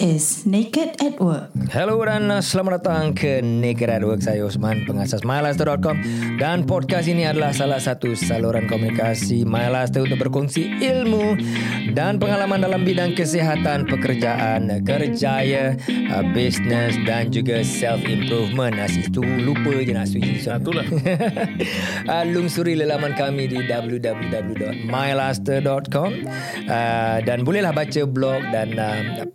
is Naked at Work. Hello dan selamat datang ke Naked at Work. Saya Osman, pengasas MyLaster.com dan podcast ini adalah salah satu saluran komunikasi MyLaster untuk berkongsi ilmu dan pengalaman dalam bidang kesihatan, pekerjaan, kerjaya, uh, business dan juga self-improvement. Asyik tu lupa je nak switch. Itulah. uh, lungsuri lelaman kami di www.mylaster.com uh, dan bolehlah baca blog dan uh,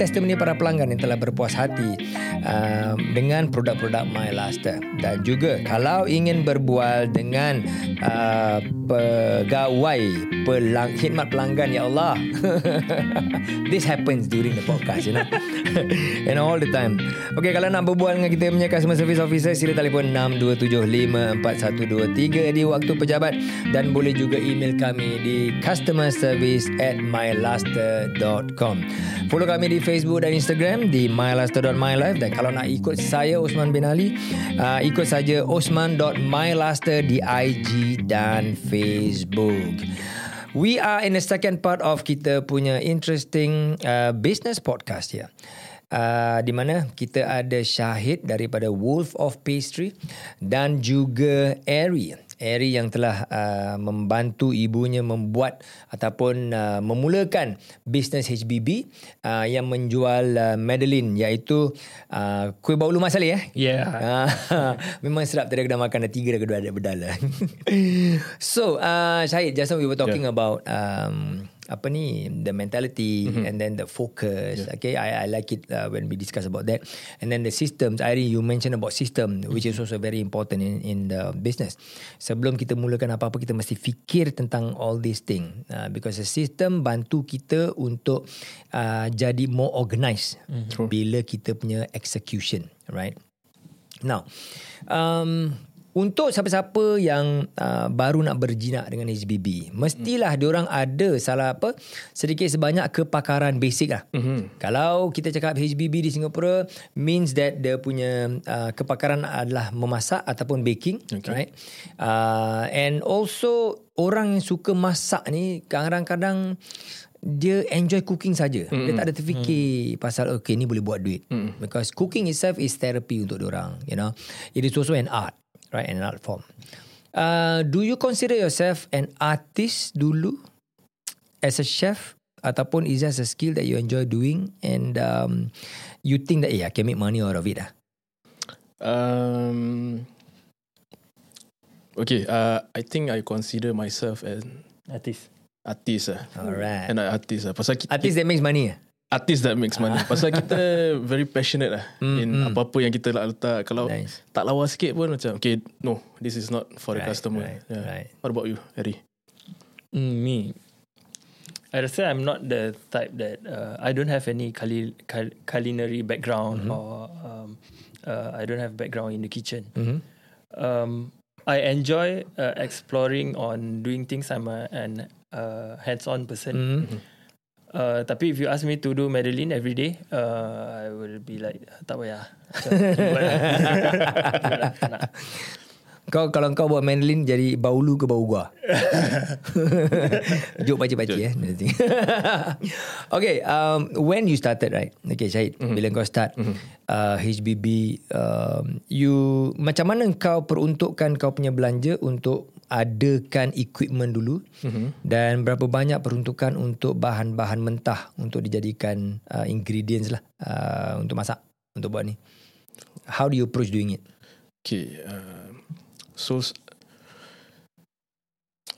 testimoni-testimoni para pelanggan yang telah berpuas hati uh, dengan produk-produk MyLaster dan juga kalau ingin berbual dengan uh, pegawai pelang, khidmat pelanggan ya Allah. This happens during the podcast you know. And all the time. Okay kalau nak berbual dengan kita punya customer service officer sila telefon 62754123 di waktu pejabat. Dan boleh juga email kami di customer service at mylaster.com follow kami di Facebook dan Instagram di mylaster.mylife dan kalau nak ikut saya Osman bin Ali uh, ikut saja osman.mylaster di IG dan Facebook We are in the second part of kita punya interesting uh, business podcast ya. Uh, di mana kita ada Syahid daripada Wolf of Pastry dan juga Airy. Airy yang telah uh, membantu ibunya membuat ataupun uh, memulakan bisnes HBB uh, yang menjual uh, Madeline iaitu uh, kuih bau lumas sali eh. Yeah. Uh, memang sedap tadi dah makan dah tiga dah kedua ada berdala. so, uh, Syahid, just now we were talking yeah. about um, apa ni the mentality mm-hmm. and then the focus yeah. okay I, I like it uh, when we discuss about that and then the systems Irene you mentioned about system mm-hmm. which is also very important in in the business sebelum kita mulakan apa-apa kita mesti fikir tentang all these thing uh, because the system bantu kita untuk uh, jadi more organized mm-hmm. bila kita punya execution right now um untuk siapa-siapa yang uh, baru nak berjinak dengan HBB, mestilah hmm. diorang ada salah apa sedikit sebanyak kepakaran basic lah. Hmm. Kalau kita cakap HBB di Singapura means that dia punya uh, kepakaran adalah memasak ataupun baking, okay. right? Uh, and also orang yang suka masak ni kadang-kadang dia enjoy cooking saja. Mm-hmm. Dia tak ada terfikir mm. pasal okay ni boleh buat duit. Mm. Because cooking itself is therapy untuk orang, you know. It is also an art right an art form. Uh, do you consider yourself an artist dulu? As a chef ataupun is that a skill that you enjoy doing and um, you think that yeah I can make money out of it ah? Um okay uh, I think I consider myself an artist. artist ah alright. An artist ah pasal kita, artist that makes money ah artist that makes money. Pasal kita very passionate lah mm, in mm. apa-apa yang kita nak letak. Kalau nice. tak lawa sikit pun macam, okay, no, this is not for right, the customer. Right, yeah. right. What about you, Harry? Mm, me, I rasa I'm not the type that uh, I don't have any culi- culinary background mm-hmm. or um, uh, I don't have background in the kitchen. Mm-hmm. Um, I enjoy uh, exploring on doing things. I'm a, an uh, hands-on person. Mm-hmm. Uh, tapi if you ask me to do Madeline every day, uh, I will be like tak payah. kau kalau kau buat Madeline jadi baulu ke bau gua. Jok baca-baca eh. okay, um, when you started right? Okay, Syahid, mm-hmm. bila kau start mm-hmm. uh, HBB, um, you macam mana kau peruntukkan kau punya belanja untuk adakan equipment dulu mm-hmm. dan berapa banyak peruntukan untuk bahan-bahan mentah untuk dijadikan uh, ingredients lah uh, untuk masak untuk buat ni how do you approach doing it okay uh, so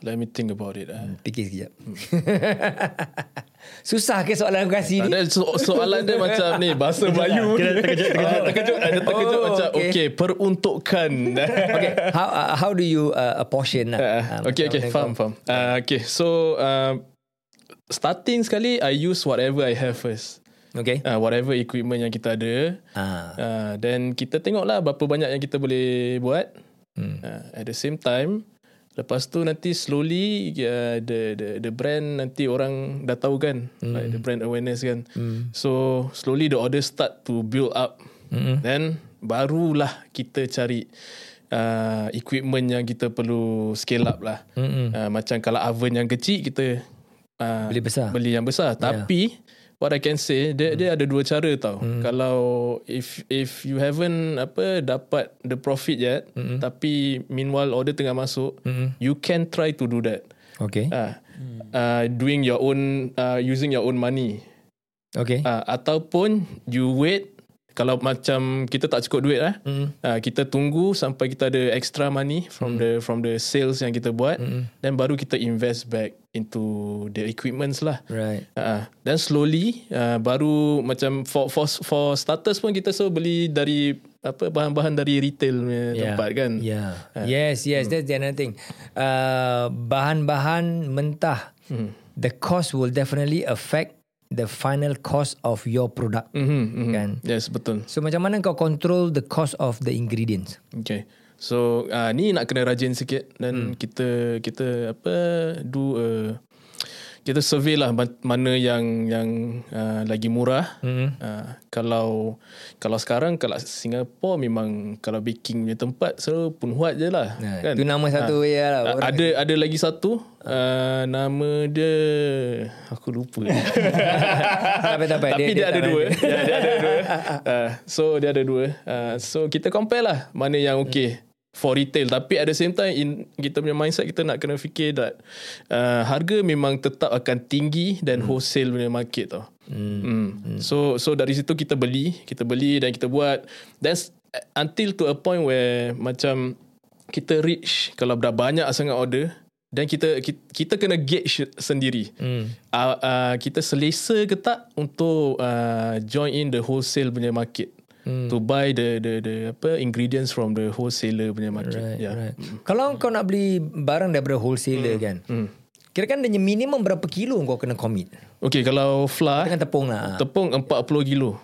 let me think about it uh. fikir sekejap. Hmm. Susah ke soalan aku kasih ni? So, soalan dia macam ni Bahasa Melayu Kira terkejut Terkejut ah, Terkejut Ada terkejut. oh, macam Okay, okay peruntukkan. Okay How uh, how do you uh, apportion lah uh, Okay okay Faham faham. Uh, Okay so uh, Starting sekali I use whatever I have first. Okay. Uh, Whatever equipment yang kita ada. Uh. Uh, Then kita tengok lah Berapa banyak yang kita boleh buat hmm. uh, At the same time Lepas tu nanti slowly uh, the the the brand nanti orang dah tahu kan mm. like the brand awareness kan. Mm. So slowly the order start to build up. Mm-hmm. Then barulah kita cari uh, equipment yang kita perlu scale up lah. Uh, macam kalau oven yang kecil kita uh, Beli besar. Beli yang besar. Tapi what I can say dia dia ada dua cara tau. Kalau if if you haven't apa dapat the profit yet tapi meanwhile order tengah masuk, you can try to do that. Okay. Uh, uh, doing your own uh, using your own money. Okay. Uh, ataupun you wait kalau macam kita tak cukup duit lah mm. uh, kita tunggu sampai kita ada extra money from mm. the from the sales yang kita buat mm. then baru kita invest back into the equipments lah Right. uh, then slowly uh, baru macam for for for starters pun kita so beli dari apa bahan-bahan dari retail punya tempat kan Yeah. Yes, yes. That's the another thing. Uh, bahan-bahan mentah, the cost will definitely affect the final cost of your product. mm-hmm, mm-hmm. Kan? yes betul So macam mana kau control the cost of the ingredients? Okay. So uh, ni nak kena rajin sikit dan hmm. kita kita apa do a kita survey lah ma- mana yang yang uh, lagi murah. Hmm. Uh, kalau kalau sekarang kalau Singapore memang kalau baking punya tempat selalu pun huat je lah. Nah, kan? Itu nama satu ya lah. Uh, ada ada lagi satu uh, nama dia aku lupa. tapi, tapi, Tapi dia, dia, ada dua. dia, dia ada dua. Uh, so dia ada dua. Uh, so kita compare lah mana yang okay for retail. Tapi at the same time in kita punya mindset kita nak kena fikir that uh, harga memang tetap akan tinggi dan wholesale punya market tau. Hmm. Hmm. So so dari situ kita beli, kita beli dan kita buat. Then until to a point where macam kita reach kalau dah banyak sangat order dan kita kita, kita kena gauge sendiri. Hmm. Uh, uh, kita selesa ke tak untuk uh, join in the wholesale punya market. Hmm. To buy the the the apa ingredients from the wholesaler punya market. Right, yeah. right. Kalau kau nak beli barang daripada wholesaler kan, kira kan dia minimum berapa kilo kau kena commit? Okay, kalau flour Dengan tepung lah. tepung 40 kilo.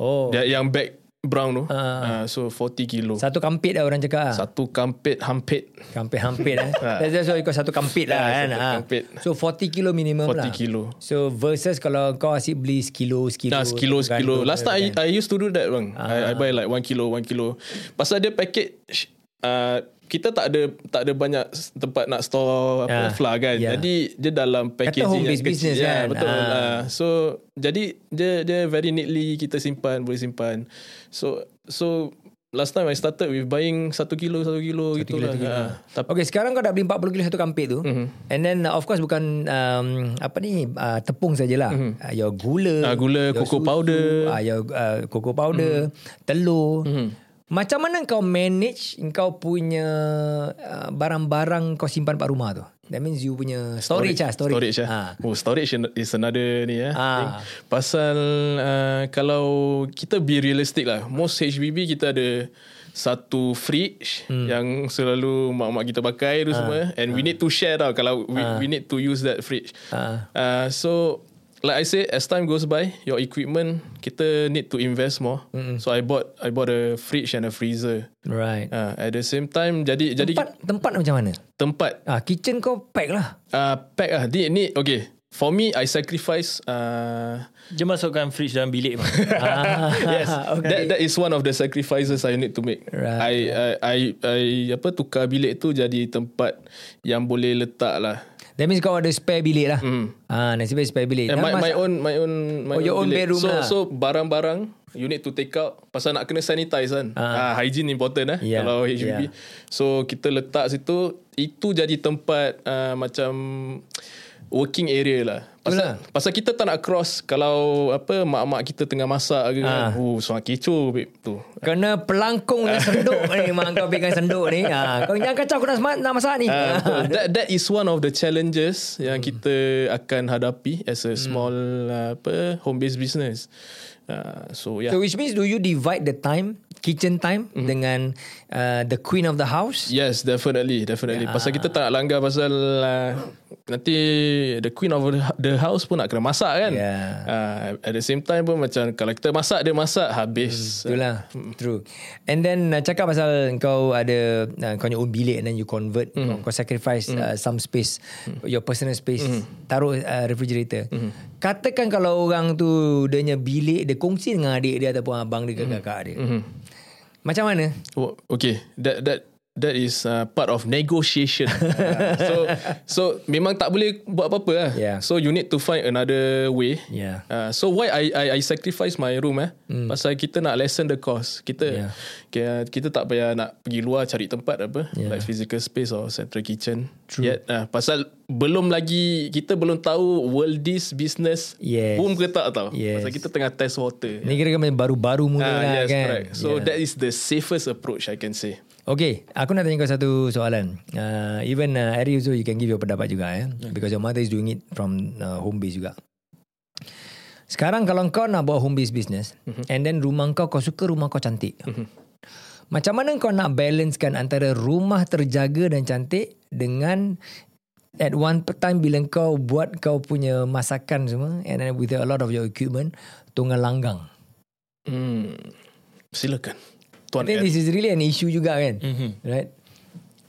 Oh, Dia yang bag brown tu. Uh, so 40 kilo. satu kampit lah orang cakap. Satu kampit hampit. Kampit-hampit lah. That's why kau satu kampit lah Ah, kan. satu Ah. kampit. So 40 kilo minimum 40 lah. kilo. So versus kalau kau asyik beli sekilo, sekilo. Nah, sekilo sekilo. Last time kan. I, I used to do that bang. I, I buy like one kilo, one kilo. Pasal dia package uh, kita tak ada tak ada banyak tempat nak store apa flour kan. yeah. Jadi dia dalam packaging home yang kecil. business Ya, kan. betul. Ah. Uh, so jadi dia dia very neatly kita simpan, boleh simpan. So so last time I started with buying satu kilo, satu kilo gitu kilo, lah. kilo. Ah, tapi Okay, sekarang kau dah beli 40 kilo satu kampit tu. Mm-hmm. And then uh, of course bukan um, apa ni uh, tepung sajalah. Mm-hmm. Uh, your gula, Ah, gula, your cocoa powder. uh, your uh, cocoa powder, mm-hmm. telur. Mm-hmm. Macam mana kau manage kau punya uh, barang-barang kau simpan kat rumah tu? That means you punya storage, lah, storage. Storage lah. Ha. Oh, storage is another ni ya. Ah. thing. Pasal uh, kalau kita be realistic lah, most HBB kita ada satu fridge hmm. yang selalu mak-mak kita pakai tu semua and we need to share tau kalau we, we need to use that fridge. Ah. Uh, so like I say as time goes by your equipment kita need to invest more. Mm-hmm. So I bought I bought a fridge and a freezer. Right. Uh, at the same time jadi jadi Tempat, tempat macam mana? tempat Ah, kitchen kau pack lah. uh, pack ah ni ni okay for me I sacrifice uh, Dia masukkan fridge dalam bilik ah, yes that that is one of the sacrifices I need to make Right. I, I I I apa tukar bilik tu jadi tempat yang boleh letak lah That means kau ada spare bilik lah. Mm. Ah, nasib baik spare bilik. and my, mas- my own my own my Oh, your own bilik. bedroom so lah. so barang-barang you need to take out pasal nak kena sanitize kan ah. hygiene important eh Yeah, kalau HBB yeah. so kita letak situ itu jadi tempat uh, macam working area lah pasal, Itulah. pasal kita tak nak cross kalau apa mak-mak kita tengah masak ke Ah. kan oh sangat kecoh babe tu Kena pelangkung dengan senduk ni Mak kau pegang senduk ni ha, Kau jangan kacau Aku nak, nak masak ni betul. that that is one of the challenges yang kita akan hadapi as a small uh, apa home based business. Uh, so yeah. So which means Do you divide the time Kitchen time Mhm. Dengan uh, The queen of the house Yes, definitely, definitely. Pasal kita tak nak langgar pasal uh, nanti the queen of the house pun nak kena masak kan. Yeah. Uh, at the same time pun macam kalau kita masak dia masak habis. Itulah True And then uh, Cakap pasal Kau ada uh, Kau punya own bilik And then you convert Mhm. kau, kau sacrifice uh, Some space Your personal space Taruh uh, refrigerator Mhm. Katakan kalau orang tu Dia punya bilik Dia kongsi dengan adik dia Ataupun abang dia ke kakak dia Mhm. Macam mana? Oh, okay, that that that is uh, part of negotiation. Uh, so so memang tak boleh buat apa-apa lah. Yeah. So you need to find another way. Yeah. Uh, so why I I, I sacrifice my room eh? Mm. Pasal kita nak lessen the cost. Kita Yeah. kita tak payah nak pergi luar cari tempat apa Yeah. like physical space or central kitchen. True. Yet, uh, pasal belum lagi kita belum tahu world this business Yes. boom ke tak tau. Yes. Pasal kita tengah test water. Ni kira macam baru-baru mula Ah, lah yes, kan. correct. So Yeah. that is the safest approach I can say. Okay, aku nak tanya kau satu soalan. Uh, even uh, Ari also you can give your pendapat juga ya. Yeah. Because your mother is doing it from uh, home base juga. Sekarang kalau kau nak buat home base business mm-hmm. and then rumah kau kau suka rumah kau cantik. Mm-hmm. Macam mana kau nak balancekan antara rumah terjaga dan cantik dengan at one time bila kau buat kau punya masakan semua and then with a lot of your equipment tunggal langgang. Hmm. Silakan. I Tuan think Ed. this is really an issue juga kan. Mhm. Right?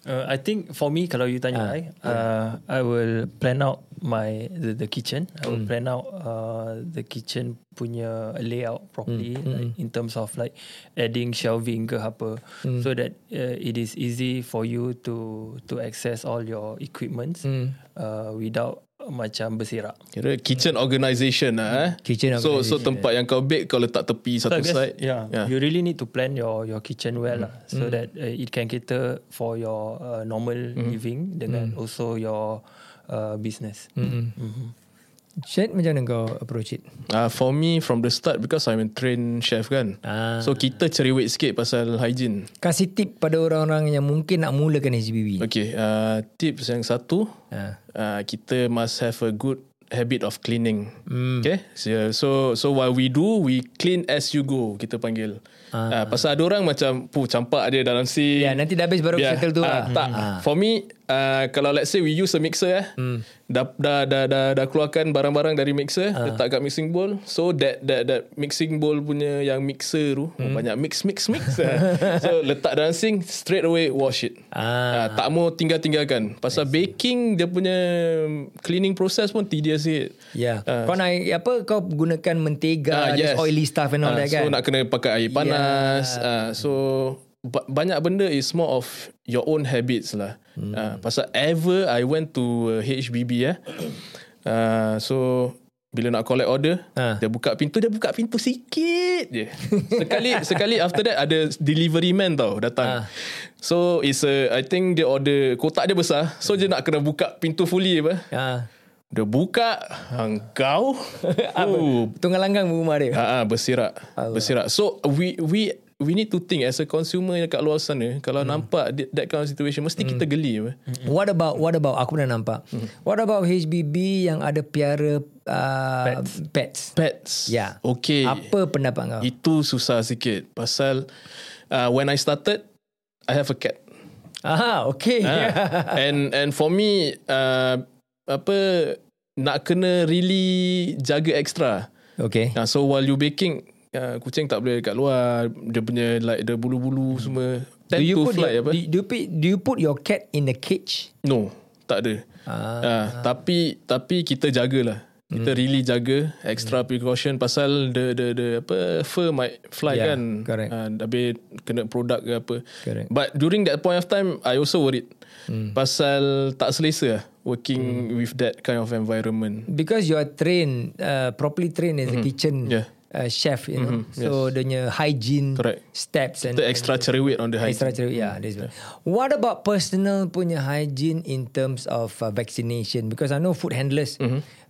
Uh, I think for me kalau you tanya Ah, I, uh, I will plan out my the, the kitchen. I will plan out uh, the kitchen punya layout properly like, in terms of like adding shelving ke apa so that uh, it is easy for you to to access all your equipments uh, without macam berserak. Kira kitchen organisation lah eh. Kitchen So so tempat yang kau bake kau letak tepi So satu I guess, side. yeah, Yeah. you really need to plan your your kitchen well lah, so that uh, it can cater for your uh, normal living dengan also your uh, business. Syed macam mana kau approach it? Uh, for me from the start because I'm a trained chef kan. Ah. So kita cerewet sikit pasal hygiene. Kasih tip pada orang-orang yang mungkin nak mulakan HBB. Okay, uh, tips yang satu, Ah. uh, kita must have a good habit of cleaning. Hmm. Okay, so so so what we do, we clean as you go. Kita panggil. Uh, pasal ada orang macam, pu campak dia dalam sink. Ya, nanti dah habis baru Biar- settle tu ah, lah. Tak. For me, uh, kalau let's say we use a mixer eh, Hmm. dah, dah, dah, dah, dah keluarkan barang-barang dari mixer, Ah. letak kat mixing bowl. So that that that mixing bowl punya yang mixer tu, Hmm. banyak mix mix mix. so letak dalam sink, straight away wash it. Ah. Ah, tak mau tinggal-tinggalkan. Pasal baking dia punya cleaning process pun tedious sikit. Ya. Ah. kau nak apa kau gunakan mentega, Ah, this oily stuff and all Ah, that kan. So nak kena pakai air panas. Yeah. Ah, so ba- banyak benda is more of your own habits lah. Hmm. Ah, pasal ever I went to uh, HBB eh. Uh, so bila nak collect order, Ah. dia buka pintu, dia buka pintu sikit je. Sekali sekali after that ada delivery man tau datang. Ah. So it's a I think dia order kotak dia besar. So dia nak kena buka pintu fully apa. Ah. Dia buka engkau. oh, Tunggal langgang rumah dia. Ah, ah bersirak. Bersirak. So we we we need to think as a consumer yang kat luar sana kalau Hmm. nampak that, kind of situation mesti kita geli apa. What about what about aku pernah nampak. Hmm. What about HBB yang ada piara uh, pets. pets. Pets. Ya. Okay. Apa pendapat kau? Itu susah sikit pasal uh, when I started I have a cat. Aha, okay. Ah. and and for me uh, apa nak kena really jaga extra. okay. Uh, so while you baking uh, kucing tak boleh kat luar dia punya like the bulu-bulu semua Do you put fly your, apa do, you put do you put your cat in the cage? no tak ada Ah. uh, tapi tapi kita jagalah kita Hmm. really jaga extra precaution pasal the the the apa fur might fly Yeah, kan correct. uh, habis kena produk ke apa Correct. but during that point of time I also worried Hmm. pasal tak selesa lah working with that kind of environment Because you are trained, uh, properly trained as a kitchen Yeah. Uh, chef, you know. So the hygiene Correct. steps and kita extra cerewet on the hygiene extra cerita. Yeah, this one. What about personal punya hygiene in terms of uh, vaccination? Because I know food handlers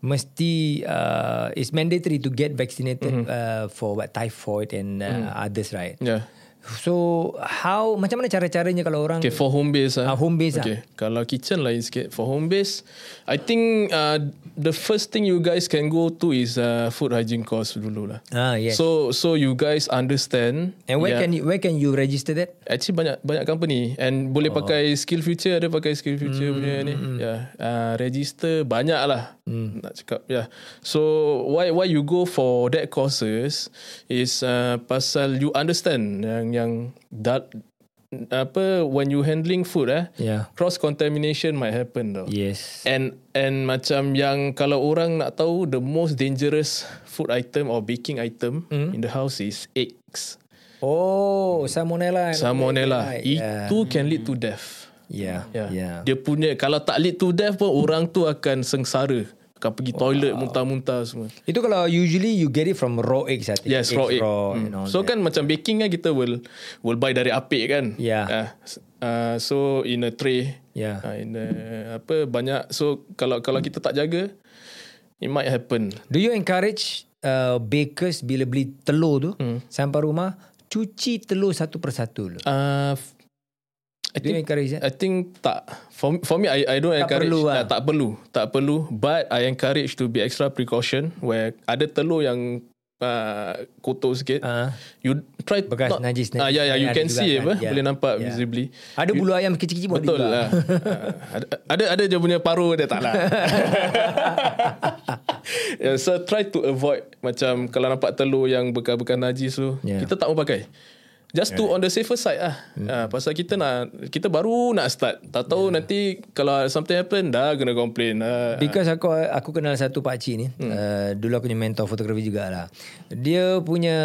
mesti uh, it's mandatory to get vaccinated uh, for what typhoid and uh, others, right? yeah So how macam mana cara-caranya kalau orang Okay, for home base Ah, home base okay. Kalau kitchen lain sikit. For home base, I think uh, the first thing you guys can go to is uh, food hygiene course dulu lah. Ah, yes. So so you guys understand. and where yeah, can you where can you register that? Actually banyak banyak company and boleh Oh. pakai skill future ada pakai skill future Hmm, punya ni. Ya, yeah. uh, register banyak lah. Hmm. Nak cakap. Yeah. So why why you go for that courses is uh, pasal you understand yang yang that apa when you handling food eh Yeah. cross contamination might happen tau. Yes. And and macam yang kalau orang nak tahu the most dangerous food item or baking item Hmm. in the house is eggs. Oh, salmonella. Salmonella. right? Yeah. Itu can lead to death. Yeah. Ya. Yeah. Dia punya kalau tak lead to death pun orang tu akan sengsara. Akan pergi toilet muntah-muntah semua. Itu kalau usually you get it from raw eggs, I think. Yes, raw egg. Raw all So that. kan macam baking kan kita will will buy dari apik kan. Yeah. Uh, uh, so in a tray. Yeah. Uh, in a, apa banyak. So kalau kalau kita tak jaga, it might happen. Do you encourage uh, bakers bila beli telur tu Hmm. sampai rumah cuci telur satu persatu dulu? Uh, I Do you think encourage that? I think tak for for me I I don't Tak encourage perlu lah. uh, tak perlu tak perlu but I encourage to be extra precaution where ada telur yang uh, kotor sikit Ah. you try Bekas najis, najis. ah yeah yeah you can see kan, apa yeah. boleh nampak Yeah. visibly Ada bulu ayam kecil-kecil pun betul lah Ah, ada, ada ada je punya paruh dia tak lah yeah, so try to avoid macam kalau nampak telur yang bekas-bekas najis tu Yeah. kita tak mau pakai Just to on the safer side lah. Hmm. Uh, pasal kita nak kita baru nak start. Tak tahu yeah. nanti kalau something happen dah kena complain. Uh, Because aku aku kenal satu pak cik ni. Hmm. Uh, dulu aku punya mentor fotografi jugalah. Dia punya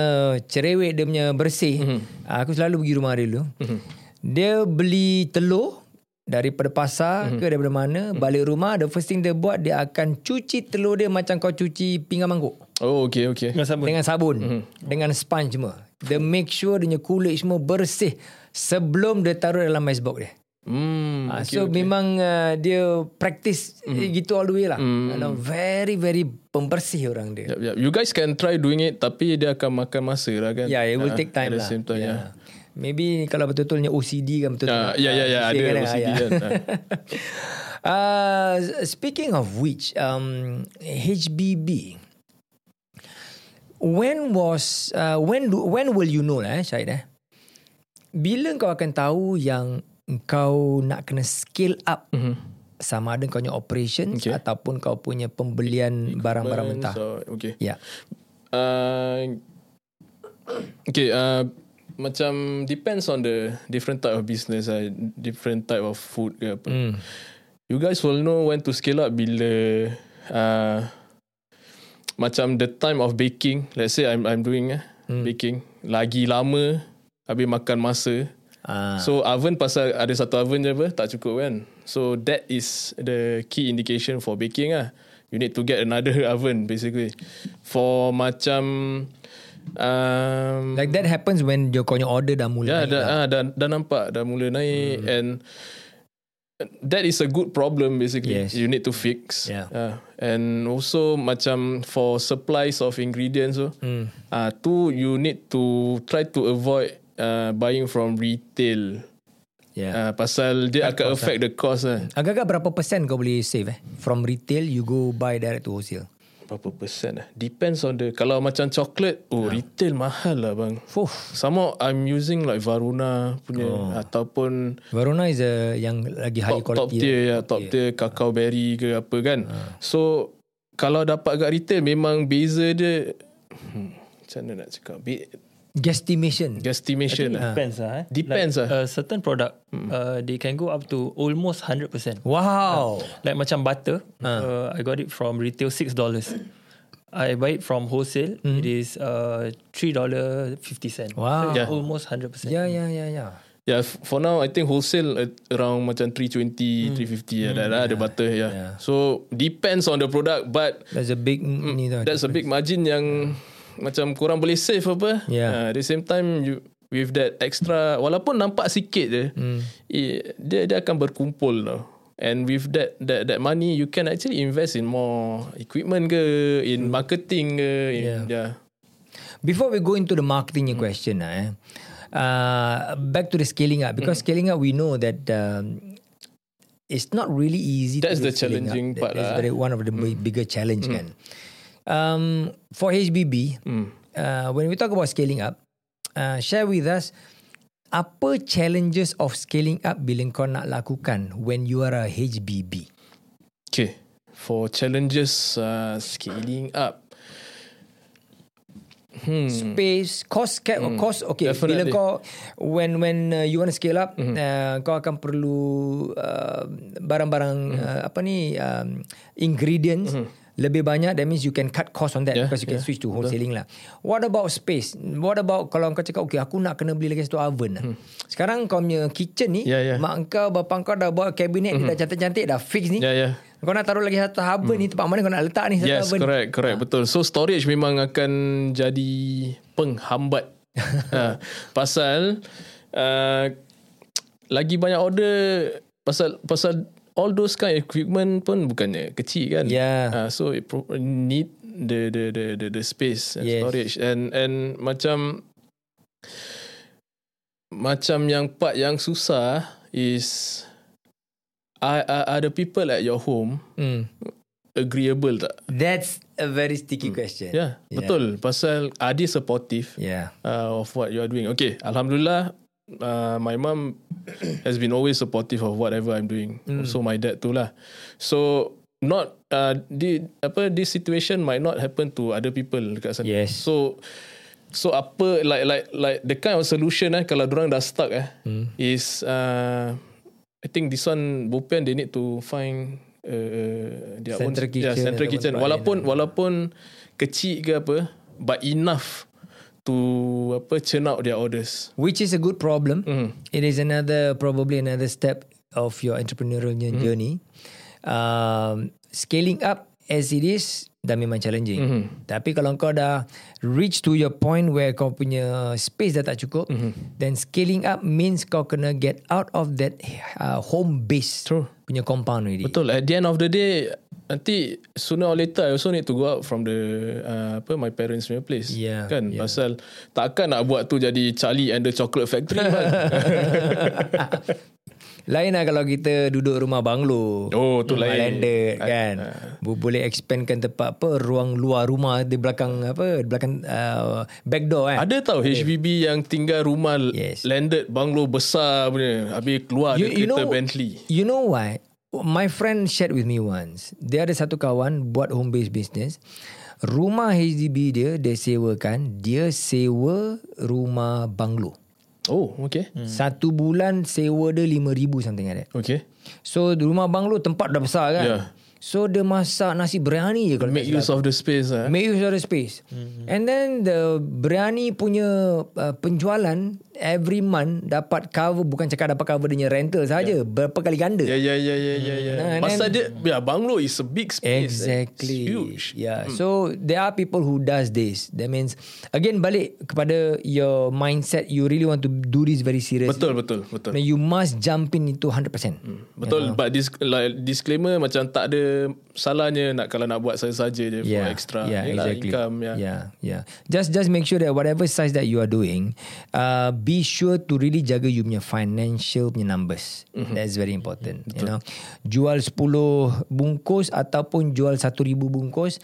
cerewet dia punya bersih. Hmm. Aku selalu pergi rumah dia dulu. Hmm. Dia beli telur daripada pasar hmm. ke daripada mana balik rumah the first thing dia buat dia akan cuci telur dia macam kau cuci pinggan mangkuk oh okay okay. Dengan sabun. dengan sabun hmm. dengan sponge semua dia make sure dia punya kulit semua bersih sebelum dia taruh dalam ice box dia Hmm. Ah, so memang uh, dia practice mm. gitu all the way lah. Mm. You know, very very pembersih orang dia. Yep, yep. You guys can try doing it tapi dia akan makan masa lah kan. Yeah, it will Ah, take time lah. Same time, yeah. yeah. Maybe kalau betul-betulnya OCD kan betul-betul. Ya, ya, ya, ada kan, OCD kan, ah. uh, speaking of which, um, HBB. When was uh, when do, when will you know lah eh, Syed eh? Bila kau akan tahu yang kau nak kena scale up mm-hmm. sama ada kau punya operations Okay. okay. ataupun kau punya pembelian barang-barang mentah. So, okay. Ya. Yeah. Uh, okay, uh, macam depends on the different type of business, uh, different type of food ke apa. Mm. You guys will know when to scale up bila uh, macam the time of baking. Let's say I'm I'm doing uh, Hmm. baking lagi lama habis makan masa. Ah. So oven pasal ada satu oven je apa tak cukup kan. So that is the key indication for baking ah. You need to get another oven basically. For macam um, Like that happens when your kau order dah mula Ya, naik dah, lah. ah, dah, dah nampak, dah mula naik hmm. and that is a good problem basically. Yes. You need to fix. Yeah. Uh, and also macam for supplies of ingredients tu, Hmm. ah tu you need to try to avoid uh, buying from retail. Yeah. Uh, pasal dia akan affect the cost lah. Agak-agak berapa persen kau boleh save eh? From retail you go buy direct to wholesale. Berapa persen lah. Depends on the, kalau macam coklat, oh retail mahal lah bang. Fuh. Sama I'm using like Varuna punya oh. ataupun Varuna is a yang lagi high top, top quality. tier ya top tier cacao berry ke apa kan so kalau dapat kat retail memang beza dia hmm, macam mana nak cakap Be, Guesstimation. guesstimation lah Depends lah. Eh. Depends like, lah. A certain product, uh, they can go up to almost 100%. Wow. Like macam butter, uh, I got it from retail $6. I buy it from wholesale, it is uh, $3.50. Wow. So it's Yeah. almost 100%. Ya ya ya ya. yeah f- for now I think wholesale uh, around macam 320 350 ya dah dah ada butter ya Yeah. so depends on the product but That's a big ni tau. that's a big margin yang macam kurang boleh save apa Yeah. uh, at the same time you with that extra walaupun nampak sikit je Hmm. eh, dia dia akan berkumpul tau and with that that that money you can actually invest in more equipment ke in marketing ke in, Yeah. yeah. Before we go into the marketing Hmm. question, eh, uh, back to the scaling up because scaling up we know that um, it's not really easy. That's to the challenging up. part That is lah. very, one of the big- bigger challenge kan. Um, for HBB, Hmm. uh, when we talk about scaling up, uh, share with us apa challenges of scaling up bila kau nak lakukan when you are a HBB. okay for challenges uh, scaling up hmm space cost cap mm. cost okay Definitely. bila kau when when uh, you want to scale up mm-hmm. uh, kau akan perlu uh, barang-barang mm-hmm. uh, apa ni um, ingredients mm-hmm. Lebih banyak that means you can cut cost on that Yeah, because you can yeah, switch to wholesaling lah. What about space? What about kalau kau cakap okay aku nak kena beli lagi satu oven lah. Sekarang kau punya kitchen ni Hmm. Yeah, yeah. mak kau bapak kau dah buat kabinet ni dah cantik-cantik dah fix ni. Yeah, yeah. Kau nak taruh lagi satu oven ni tempat mana kau nak letak ni satu Yes, oven. correct, correct. Betul. So storage memang akan jadi penghambat. ha, pasal uh, lagi banyak order pasal pasal all those kind of equipment pun bukannya kecil kan. Yeah. Uh, so it pro- need the the the the, the space and Yes. storage and and macam macam yang part yang susah is are, are, are the people at your home Hmm. agreeable tak? That's a very sticky question. Yeah, yeah, betul. Pasal are they supportive Yeah. uh, of what you are doing? Okay, Alhamdulillah, uh, my mom has been always supportive of whatever I'm doing. So my dad too lah. So not uh, di apa this situation might not happen to other people dekat sana. Yes. So so apa like like like the kind of solution eh kalau orang dah stuck eh is uh, I think this one Bopian they need to find uh, their Central own yeah, kitchen central ataupun kitchen walaupun walaupun kecil ke apa but enough to apa churn out their orders. Which is a good problem. Mm. It is another probably another step of your entrepreneurial Mm-hmm. journey. Um, scaling up as it is dah memang challenging. Mm-hmm. Tapi kalau kau dah reach to your point where kau punya space dah tak cukup, Mm-hmm. then scaling up means kau kena get out of that uh, home base True. punya compound already. Betul. At the end of the day, nanti sooner or later I also need to go out from the uh, apa my parents' punya place. Yeah, Kan? yeah. Pasal takkan nak buat tu jadi Charlie and the Chocolate Factory kan? Lain lah kalau kita duduk rumah banglo. Oh, tu rumah lain. landed Ah, kan. Bo- Boleh expandkan tempat apa ruang luar rumah di belakang apa di belakang uh, back door kan. Ada tau HBB yang tinggal rumah Yes. landed bungalow besar punya. Habis keluar You, ada you kereta know Bentley. You know why? My friend shared with me once. Dia ada satu kawan buat home based business. Rumah HDB dia dia sewakan, dia sewa rumah banglo. Oh, okay. Hmm. Satu bulan sewa dia 5000 something like that. Okay. So rumah banglo tempat dah besar kan. Yeah. So dia masak nasi biryani je kalau Make use of the space. Uh. Make use of the space. Mm-hmm. And then the biryani punya uh, penjualan every month dapat cover bukan cakap dapat cover dia rental saja, yeah. berapa kali ganda. Ya, ya, ya, ya, ya, ya. And Pasal dia, ya, bungalow is a big space. Exactly. It's huge. Yeah. So there are people who does this. That means again balik kepada your mindset. You really want to do this very seriously. Betul, betul, betul. Then you must jump in into 100%. Betul but dis, like, disclaimer macam tak ada salahnya nak kalau nak buat saja-saja je for extra yeah, exactly. income ya. yeah, yeah. Just just make sure that whatever size that you are doing, uh, be sure to really jaga you punya financial punya numbers. Mm-hmm. That's very important. Betul. You know, jual 10 bungkus ataupun jual 1000 bungkus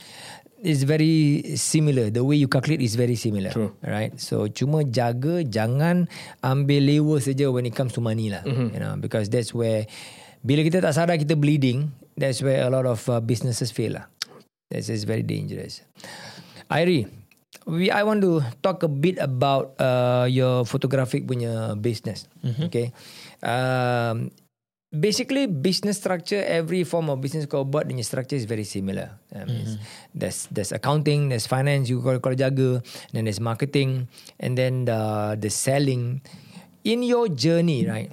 is very similar. The way you calculate is very similar. True. Right? So cuma jaga jangan ambil lewa saja when it comes to money lah. Mm-hmm. You know, because that's where bila kita tak sadar kita bleeding, that's where a lot of uh, businesses fail lah. This is very dangerous. Airi, we I want to talk a bit about uh, your photographic punya business. Mm-hmm. Okay. Um, basically, business structure, every form of business kau buat, punya structure is very similar. I mean, There's there's accounting, there's finance, you kau kau jaga, then there's marketing, and then the the selling. In your journey, right?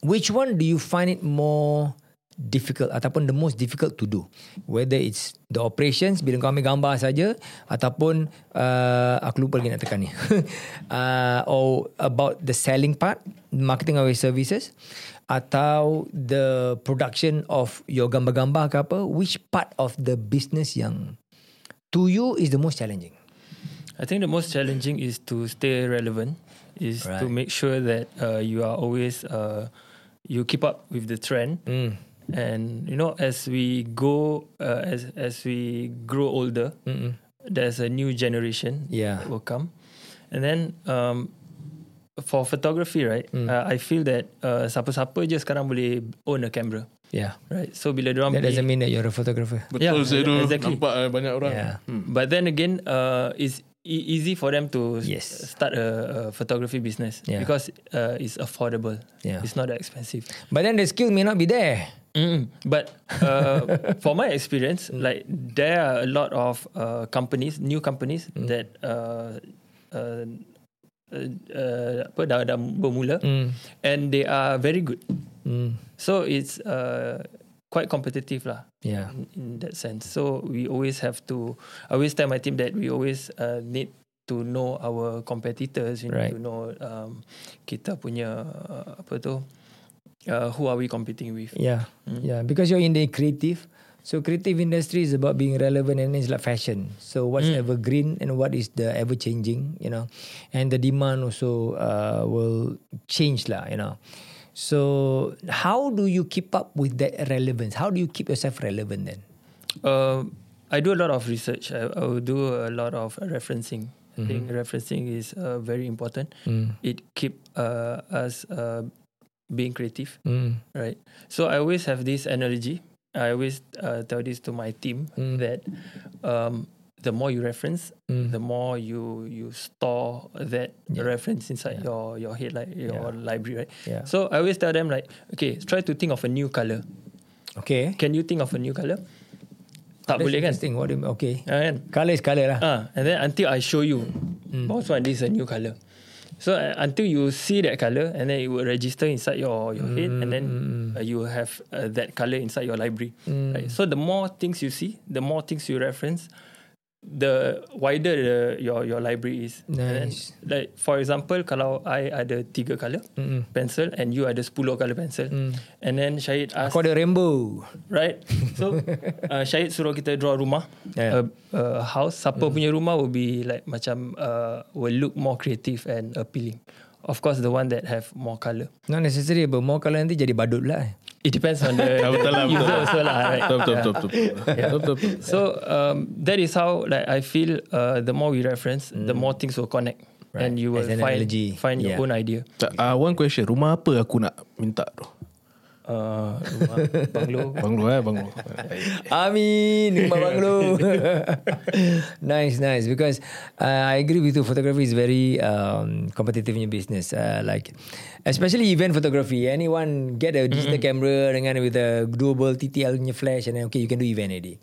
Which one do you find it more difficult ataupun the most difficult to do? Whether it's the operations bila kau ambil gambar saja ataupun uh, aku lupa lagi nak tekan ni. uh, or about the selling part, marketing of your services atau the production of your gambar-gambar ke apa, which part of the business yang to you is the most challenging? I think the most challenging is to stay relevant, is to Right. make sure that uh, you are always uh, you keep up with the trend. Mm. And you know, as we go, uh, as as we grow older, Mm-mm. there's a new generation Yeah. that will come, and then um, for photography, right? Mm. Uh, I feel that uh, siapa-siapa je sekarang boleh own a camera, Yeah. right? So bila orang That doesn't mean that you're a photographer. Betul Yeah, tu exactly. nampak eh, banyak orang. Yeah. But then again, uh, is e- easy for them to Yes. start a, a photography business Yeah. because uh, it's affordable. Yeah. It's not that expensive. But then the skill may not be there. Mm. But uh, for my experience, like there are a lot of uh, companies, new companies that uh, uh, uh, uh, apa dah, dah bermula, and they are very good. Mm. So it's uh, quite competitive lah. Yeah. in, in that sense. So we always have to. I always tell my team that we always uh, need to know our competitors. We Right. need to know um, kita punya uh, apa tu. Uh, who are we competing with? Yeah. Yeah. Because you're in the creative. So creative industry is about being relevant and it's like fashion. So what's evergreen and what is the ever changing, you know, and the demand also uh, will change lah, you know. So how do you keep up with that relevance? How do you keep yourself relevant then? Uh, I do a lot of research. I, I will do a lot of referencing. I think referencing is uh, very important. It keep uh, us uh, being creative. Mm. right? So I always have this analogy. I always uh, tell this to my team that um, the more you reference, the more you you store that reference inside your your head, like your library, right? Yeah. So I always tell them like, okay, try to think of a new color. Okay. Can you think of a new color? Tak That's boleh kan? What do you, okay. Ah, kan? Color is color lah. Ah, and then until I show you, boss one, this is a new color. So uh, until you see that color, and then it will register inside your your head, and then Hmm, uh, you have uh, that color inside your library. Right? So the more things you see, the more things you reference, the wider the, your your library is. And Nice. like for example, kalau I ada tiga color pencil, and you ada 10 color pencil, and then Syahid ask, Aku ada rainbow. right? So uh, Syahid suruh kita draw rumah, Yeah. a, a house. Siapa punya rumah will be like macam uh, will look more creative and appealing. Of course, the one that have more color. Not necessary but more color nanti jadi badut lah. It depends on the betul lah, user lah. also lah, right? Betul betul betul betul. Betul betul. betul. So um, that is how like I feel. Uh, the more we reference, the more things will connect, Right. and you will As an find analogy. find your Yeah. own idea. Uh, one question. Rumah apa aku nak minta tu? Uh, rumah, banglo. Banglo eh, banglo. Amin Rumah banglo Nice nice Because uh, I agree with you Photography is very um, Competitive in your business uh, Like Especially event photography Anyone Get a digital camera Dengan with a Doable TTL punya flash And then okay You can do event already.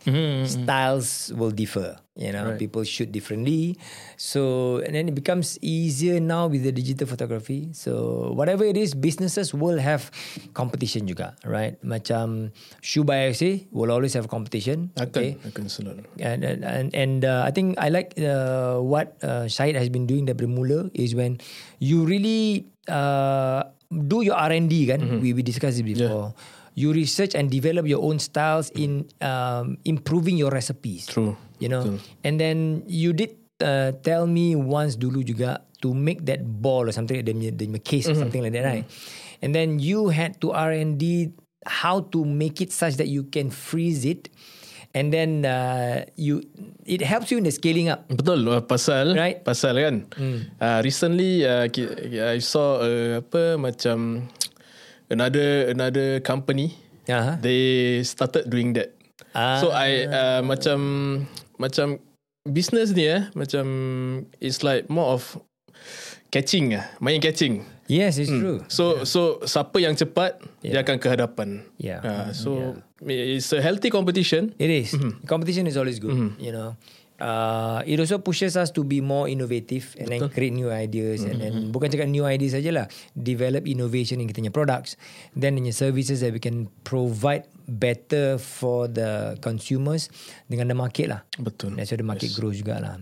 Styles will differ You know Right. People shoot differently. So And then it becomes easier now With the digital photography. So Whatever it is Businesses will have Competition juga Right? Macam Shoe by IFC Will always have competition Akan akan selalu. and and and, and uh, I think I like uh, what uh, Syed has been doing daripada mula is when you really uh, do your R&D kan? Mm-hmm. we we discussed it before. You research and develop your own styles in um, improving your recipes. True. you know? Betul. and then you did uh, tell me once dulu juga to make that ball or something like that the, the case or something like that right? And then you had to R&D how to make it such that you can freeze it and then uh, you it helps you in the scaling up Betul uh, pasal Right. pasal kan. Uh, recently uh, I saw uh, apa macam another another company uh-huh. they started doing that. Ah. So I uh, macam macam business ni eh macam it's like more of catching ah, main catching. Yes it's true So so siapa yang cepat dia akan ke hadapan. Yeah. Uh, so it's a healthy competition. It is. Mm-hmm. Competition is always good. You know, uh, it also pushes us to be more innovative and then create new ideas and then Mm-hmm. bukan cakap new ideas saja lah, develop innovation in kita punya products, then in your services that we can provide better for the consumers dengan the market lah. Betul. That's why the market grows juga lah.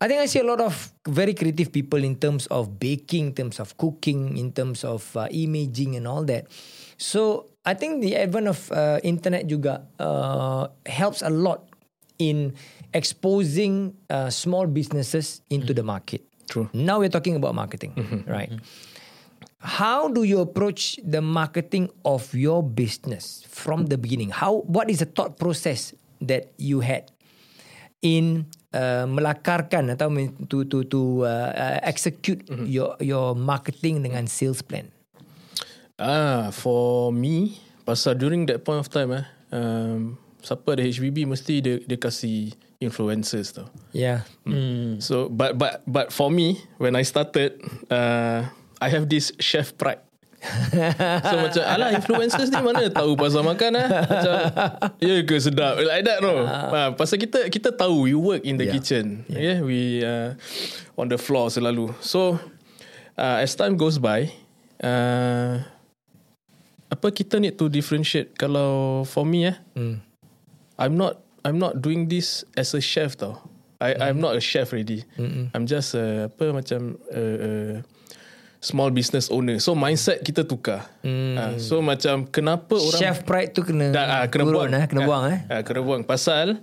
I think I see a lot of very creative people in terms of baking, in terms of cooking, in terms of uh, imaging and all that. So I think the advent of uh, internet juga uh, helps a lot in exposing uh, small businesses into the market. True. Now we're talking about marketing, right? How do you approach the marketing of your business from the beginning? How what is the thought process that you had in uh, melakarkan atau to to to uh, uh, execute your your marketing dengan sales plan? Ah, for me, pasal during that point of time eh, um, siapa ada HBB mesti dia dia kasih influencers tau. Yeah. So but but but for me when I started uh, I have this chef pride. so macam Alah influencers ni mana Tahu pasal makan lah Macam Ya ke sedap Like that no ha, Pasal kita Kita tahu We work in the Yeah. kitchen yeah. We uh, On the floor selalu So uh, As time goes by uh, Apa kita need to differentiate Kalau For me eh Mm. I'm not I'm not doing this as a chef tau. I I'm not a chef already. I'm just a, apa macam a, a small business owner. So mindset kita tukar. Uh, so macam kenapa orang Chef pride tu kena Dah, ah, kena turun, buang eh, kena Ah, buang eh. ah, kena buang pasal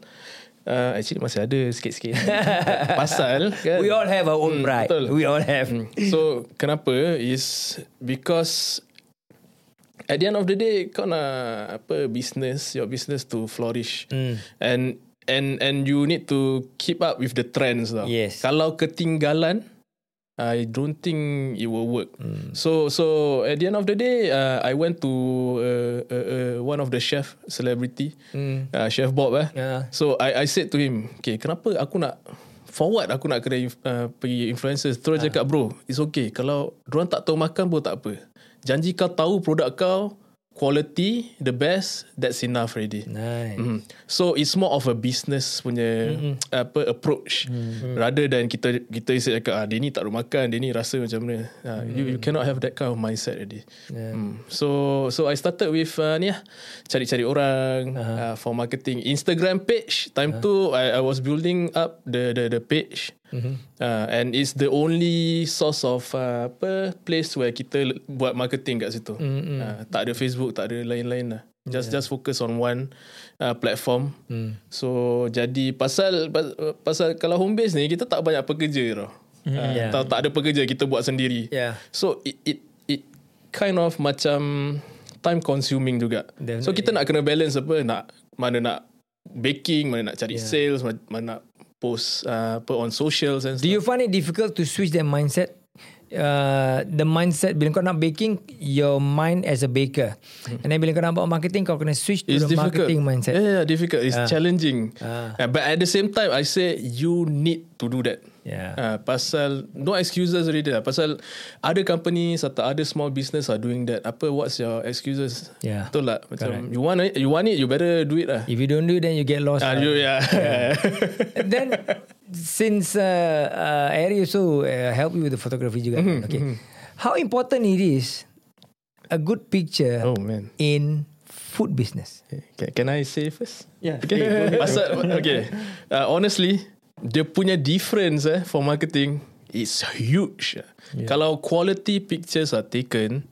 uh, actually masih ada sikit-sikit. pasal kan We all have our own Hmm, pride. betul. We all have. So kenapa is because at the end of the day kau nak apa business your business to flourish Hmm. and and and you need to keep up with the trends tau. Yes. Kalau ketinggalan I don't think it will work. Hmm. So so at the end of the day, uh, I went to uh, uh, uh, one of the chef celebrity, uh, Chef Bob. Eh. Yeah. So I I said to him, okay, kenapa aku nak forward aku nak kena uh, pergi influencers. Terus Ah. cakap bro, it's okay. Kalau orang tak tahu makan pun tak apa. Janji kau tahu produk kau quality the best that's enough already. Nice. Mm. So it's more of a business punya mm-hmm. apa approach mm-hmm. rather than kita kita isi cakap ah dia ni tak ada makan dia ni rasa macam mana. Mm-hmm. you, you cannot have that kind of mindset already. Yeah. Mm. So so I started with uh, ni lah cari-cari orang uh-huh. uh, for marketing Instagram page. Time uh-huh. tu I, I was building up the the the page. Mm-hmm. Uh, and it's the only source of uh, apa place where kita buat marketing kat situ. Mm-hmm. Uh, tak ada Facebook, tak ada lain-lain lah. Just yeah. just focus on one uh, platform. Mm. So jadi pasal pas- pasal kalau home base ni kita tak banyak pekerja tau. Mm, uh, yeah. tak, tak ada pekerja kita buat sendiri. Yeah. So it it it kind of macam time consuming juga. Definitely. So kita nak kena balance apa nak mana nak baking, mana nak cari yeah. sales, mana, mana nak post uh, apa on socials and Do stuff. you find it difficult to switch that mindset? Uh, the mindset bila kau nak baking your mind as a baker and then bila kau nak buat marketing kau kena switch to It's the difficult. marketing mindset Yeah, yeah, difficult. It's challenging. Ah. Uh, but at the same time, I say you need to do that. Yeah. Uh, pasal no excuses already lah. Pasal other companies atau other small business are doing that. Apa what's your excuses? Yeah. Betul lah. Macam you want it, you want it, you better do it lah. if you don't do it then you get lost Ah, right? you, yeah. then since uh, uh, Ari also uh, help you with the photography juga Mm-hmm, okay how important it is a good picture oh man. in food business Can, can I say first? Yeah. Okay. Pasal, okay. Uh, honestly, dia punya difference eh for marketing is huge. Yeah. Kalau quality pictures are taken,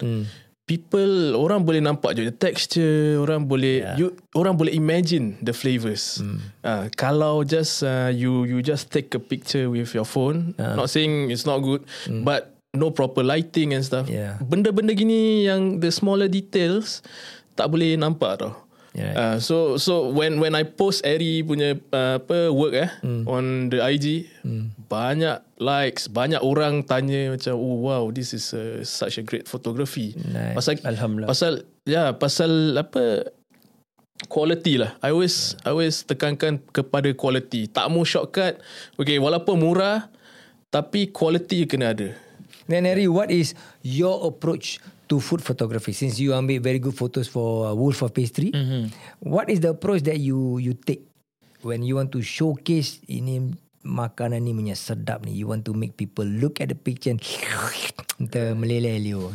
people orang boleh nampak je the texture, orang boleh Yeah. you orang boleh imagine the flavors. Uh, kalau just uh, you you just take a picture with your phone, not saying it's not good, but no proper lighting and stuff. Yeah. Benda-benda gini yang the smaller details tak boleh nampak tau. Yeah. Uh, so so when when I post Ari punya uh, apa work eh mm. on the IG mm. banyak likes banyak orang tanya macam oh wow this is a, such a great photography Nice. pasal Alhamdulillah. pasal ya yeah, pasal apa quality lah I always I always tekankan kepada quality tak mau shortcut okay walaupun murah tapi quality kena ada Then Harry, what is your approach to food photography? Since you ambil very good photos for uh, Wolf of Pastry, Mm-hmm. what is the approach that you you take when you want to showcase ini makanan ni punya sedap ni? You want to make people look at the picture and termeleleh liu.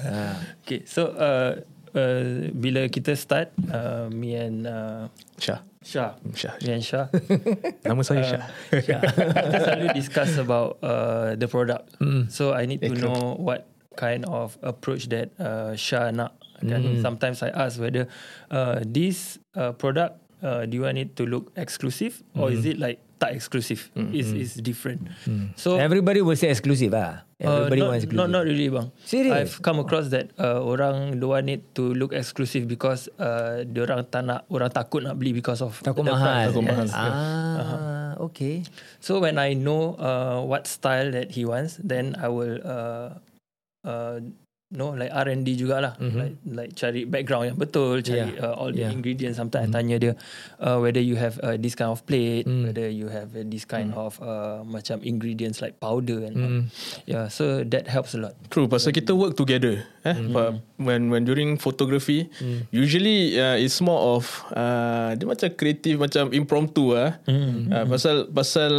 Okay, so uh, uh, bila kita start, uh, me and uh, Syah Shah, Syah. me and Shah, nama saya Shah, kita selalu discuss about uh, the product. So I need to know what kind of approach that uh, Shah nak. And sometimes I ask whether uh, this uh, product uh, do you want it to look exclusive or is it like tak exclusive? Is is different. So Everybody will say exclusive ah. Uh, Everybody not, wants exclusive. not not really bang. Serious? I've come across that uh, orang don't want it to look exclusive because uh, orang tak nak orang takut nak beli because of Takut mahal. Takut mahal. Ah, okay. So when I know uh, what style that he wants, then I will uh, uh, no like R&D jugalah mm-hmm. like like cari background yang betul cari Yeah. uh, all the Yeah. ingredients sometimes mm-hmm. I tanya dia uh, whether you have uh, this kind of plate Mm. whether you have uh, this kind of uh, macam ingredients like powder and Mm. yeah so that helps a lot True, pasal kita work together. Eh, mm. when when during photography, mm. usually uh, it's more of uh, dia macam kreatif, macam impromptu ah. Mm. Uh, pasal pasal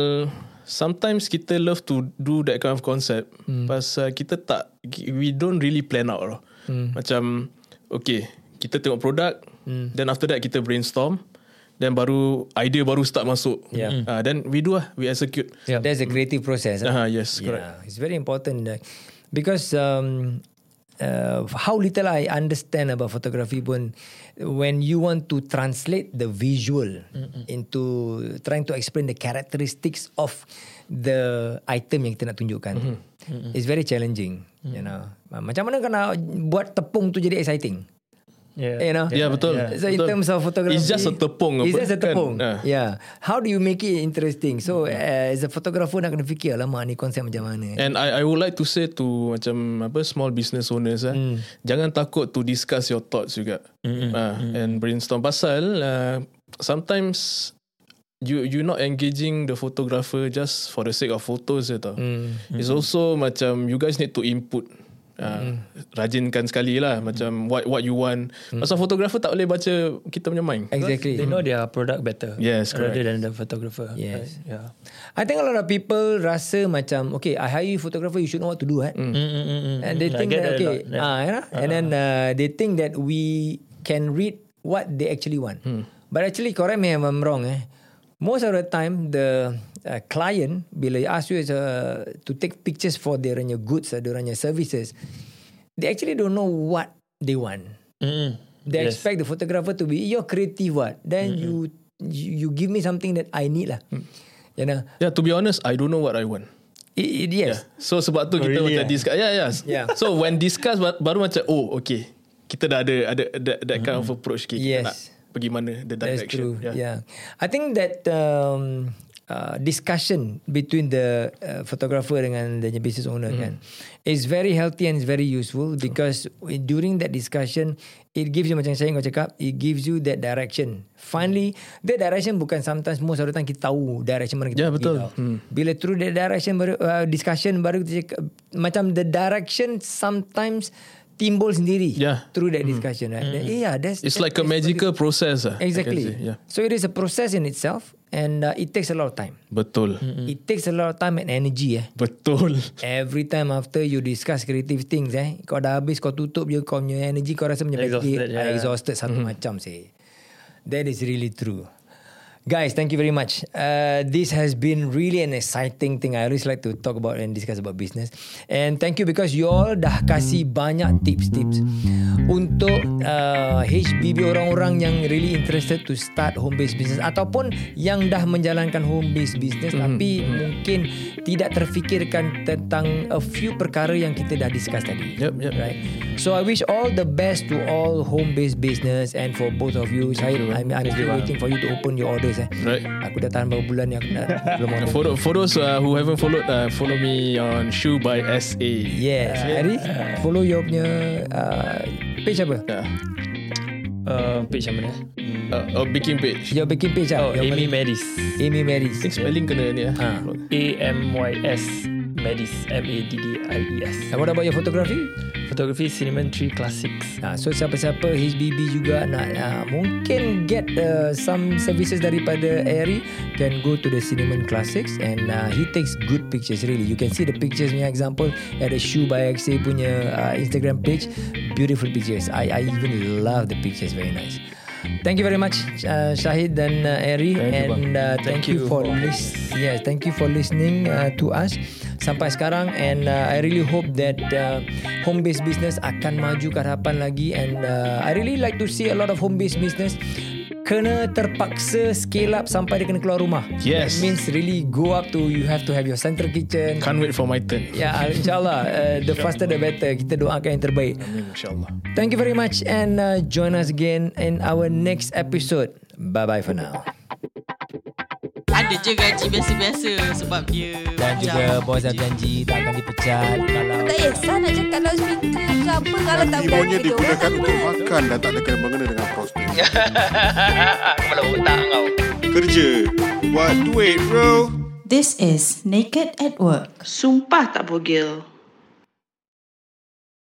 sometimes kita love to do that kind of concept. Mm. Pasal kita tak we don't really plan out loh. Mm. Macam okay, kita tengok produk, mm. then after that kita brainstorm. Then baru idea baru start masuk. Yeah. Uh, then we do lah, we execute. Yeah. There's a creative process. Ah, yes, correct. Yeah, it's very important uh, because um, uh, how little I understand about photography pun when you want to translate the visual Mm-mm. into trying to explain the characteristics of the item yang kita nak tunjukkan. Mm-hmm. It's very challenging, mm-hmm. you know. Macam mana kau nak buat tepung tu jadi exciting? yeah You know? Yeah, betul. So in Betul. terms of photography, It's just a tepung It's apa, just a kan? tepung. Ah. Yeah. How do you make it interesting? So uh, as a photographer nak kena fikir lama ni konsep macam mana. And I I would like to say to macam apa small business owners eh, Hmm. jangan takut to discuss your thoughts juga. Mm-hmm. Uh, and brainstorm pasal uh, sometimes you you not engaging the photographer just for the sake of photos je tau. Hmm. It's also macam you guys need to input Uh, rajinkan sekali lah Macam what what you want Pasal fotografer tak boleh baca Kita punya mind Exactly. they know their product better Yes, rather correct. than the photographer Yes. right? yeah I think a lot of people rasa macam okay, I hire you photographer, you should know what to do, right? mm, mm, mm, mm. And they I think that that okay, yeah. ah, you know? and then uh, they think that we can read what they actually want. But actually, correct me if I'm wrong. Eh, most of the time, the uh, client bila ask you a, to take pictures for their goods, uh, their services, they actually don't know what they want. Mm-mm. They Yes. expect the photographer to be you're creative what? Then you, you you give me something that I need lah. You know, Yeah to be honest I don't know what I want it, it, yes. So sebab tu kita really, macam eh? discuss. Yeah, yeah. Yeah. So when discuss ba- baru macam oh okay. Kita dah ada ada that, that kind of approach okay, Yes. kita nak pergi mana the That's true. direction. Yeah. yeah. I think that um, uh, discussion between the uh, photographer dengan the business owner Mm. kan is very healthy and is very useful because during that discussion it gives you macam saya kau cakap it gives you that direction. Finally, that direction bukan sometimes most of the time kita tahu direction mana kita Yeah, betul. tau. Hmm. Bila through the direction baru uh, discussion baru kita cakap macam the direction sometimes timbul sendiri Yeah. through that discussion right. Then, yeah, that's It's that- like a that's it- magical process can Exactly. say. Yeah. So it is a process in itself, and uh, it takes a lot of time. Betul. It takes a lot of time and energy. Eh. Betul. Every time after you discuss creative things, eh, kau dah habis kau tutup je kau punya energy kau rasa macam Exhausted, yeah. exhausted satu macam sih. That is really true. Guys, thank you very much. Uh, this has been really an exciting thing. I always like to talk about and discuss about business. And thank you because you all dah kasih banyak tips-tips untuk uh, HBB orang-orang yang really interested to start home-based business ataupun yang dah menjalankan home-based business Mhm. tapi mungkin tidak terfikirkan tentang a few perkara yang kita dah discuss tadi. Yep, yep. Right. So I wish all the best to all home-based business and for both of you. Syed, I'm, I'm still waiting for you to open your orders. Eh. Right. Aku dah tahan beberapa bulan ni aku dah belum order. For, for those uh, who haven't followed, uh, follow me on Shoe by SA. Yes. Hari, follow your punya uh, page apa? Yeah. uh, page yang mana. Uh, oh, baking page. Your baking page oh ah. Your Amy? Maris Amy think spelling kena ni. Ah. Eh. A-M-Y-S Maris M-A-D-D-I-E-S And what about your photography? Photography Cinnamon Tree Classics Nah, so siapa-siapa HBB juga nak uh, mungkin get uh, some services daripada Airy can go to the Cinnamon Classics and uh, he takes good pictures really. You can see the pictures punya example at the Shoe by XA punya uh, Instagram page. Beautiful pictures. I I even love the pictures. Very nice. Thank you very much uh, Syahid dan uh, Thank you, and uh, thank, Thank you, you for, for- lis- yes, thank you for listening uh, to us sampai sekarang and uh, I really hope that uh, home based business akan maju ke hadapan lagi and uh, I really like to see a lot of home based business kena terpaksa scale up sampai dia kena keluar rumah. Yes. That means really go up to you have to have your central kitchen. Can't wait for my turn. Ya, insyaAllah uh, the faster the better. Kita doakan yang terbaik. Amin, insyaAllah. Thank you very much and uh, join us again in our next episode. Bye bye for now. Dia je gaji biasa-biasa sebab dia Dan juga bos dah janji tak akan dipecat kalau Tak kisah nak cakap kalau speaker ke apa Kalau tak berani kerja orang digunakan untuk makan dan tak ada kena mengena dengan prostit. Kepala otak kau Kerja. Buat duit bro. This is Naked at Work. Sumpah tak bogel.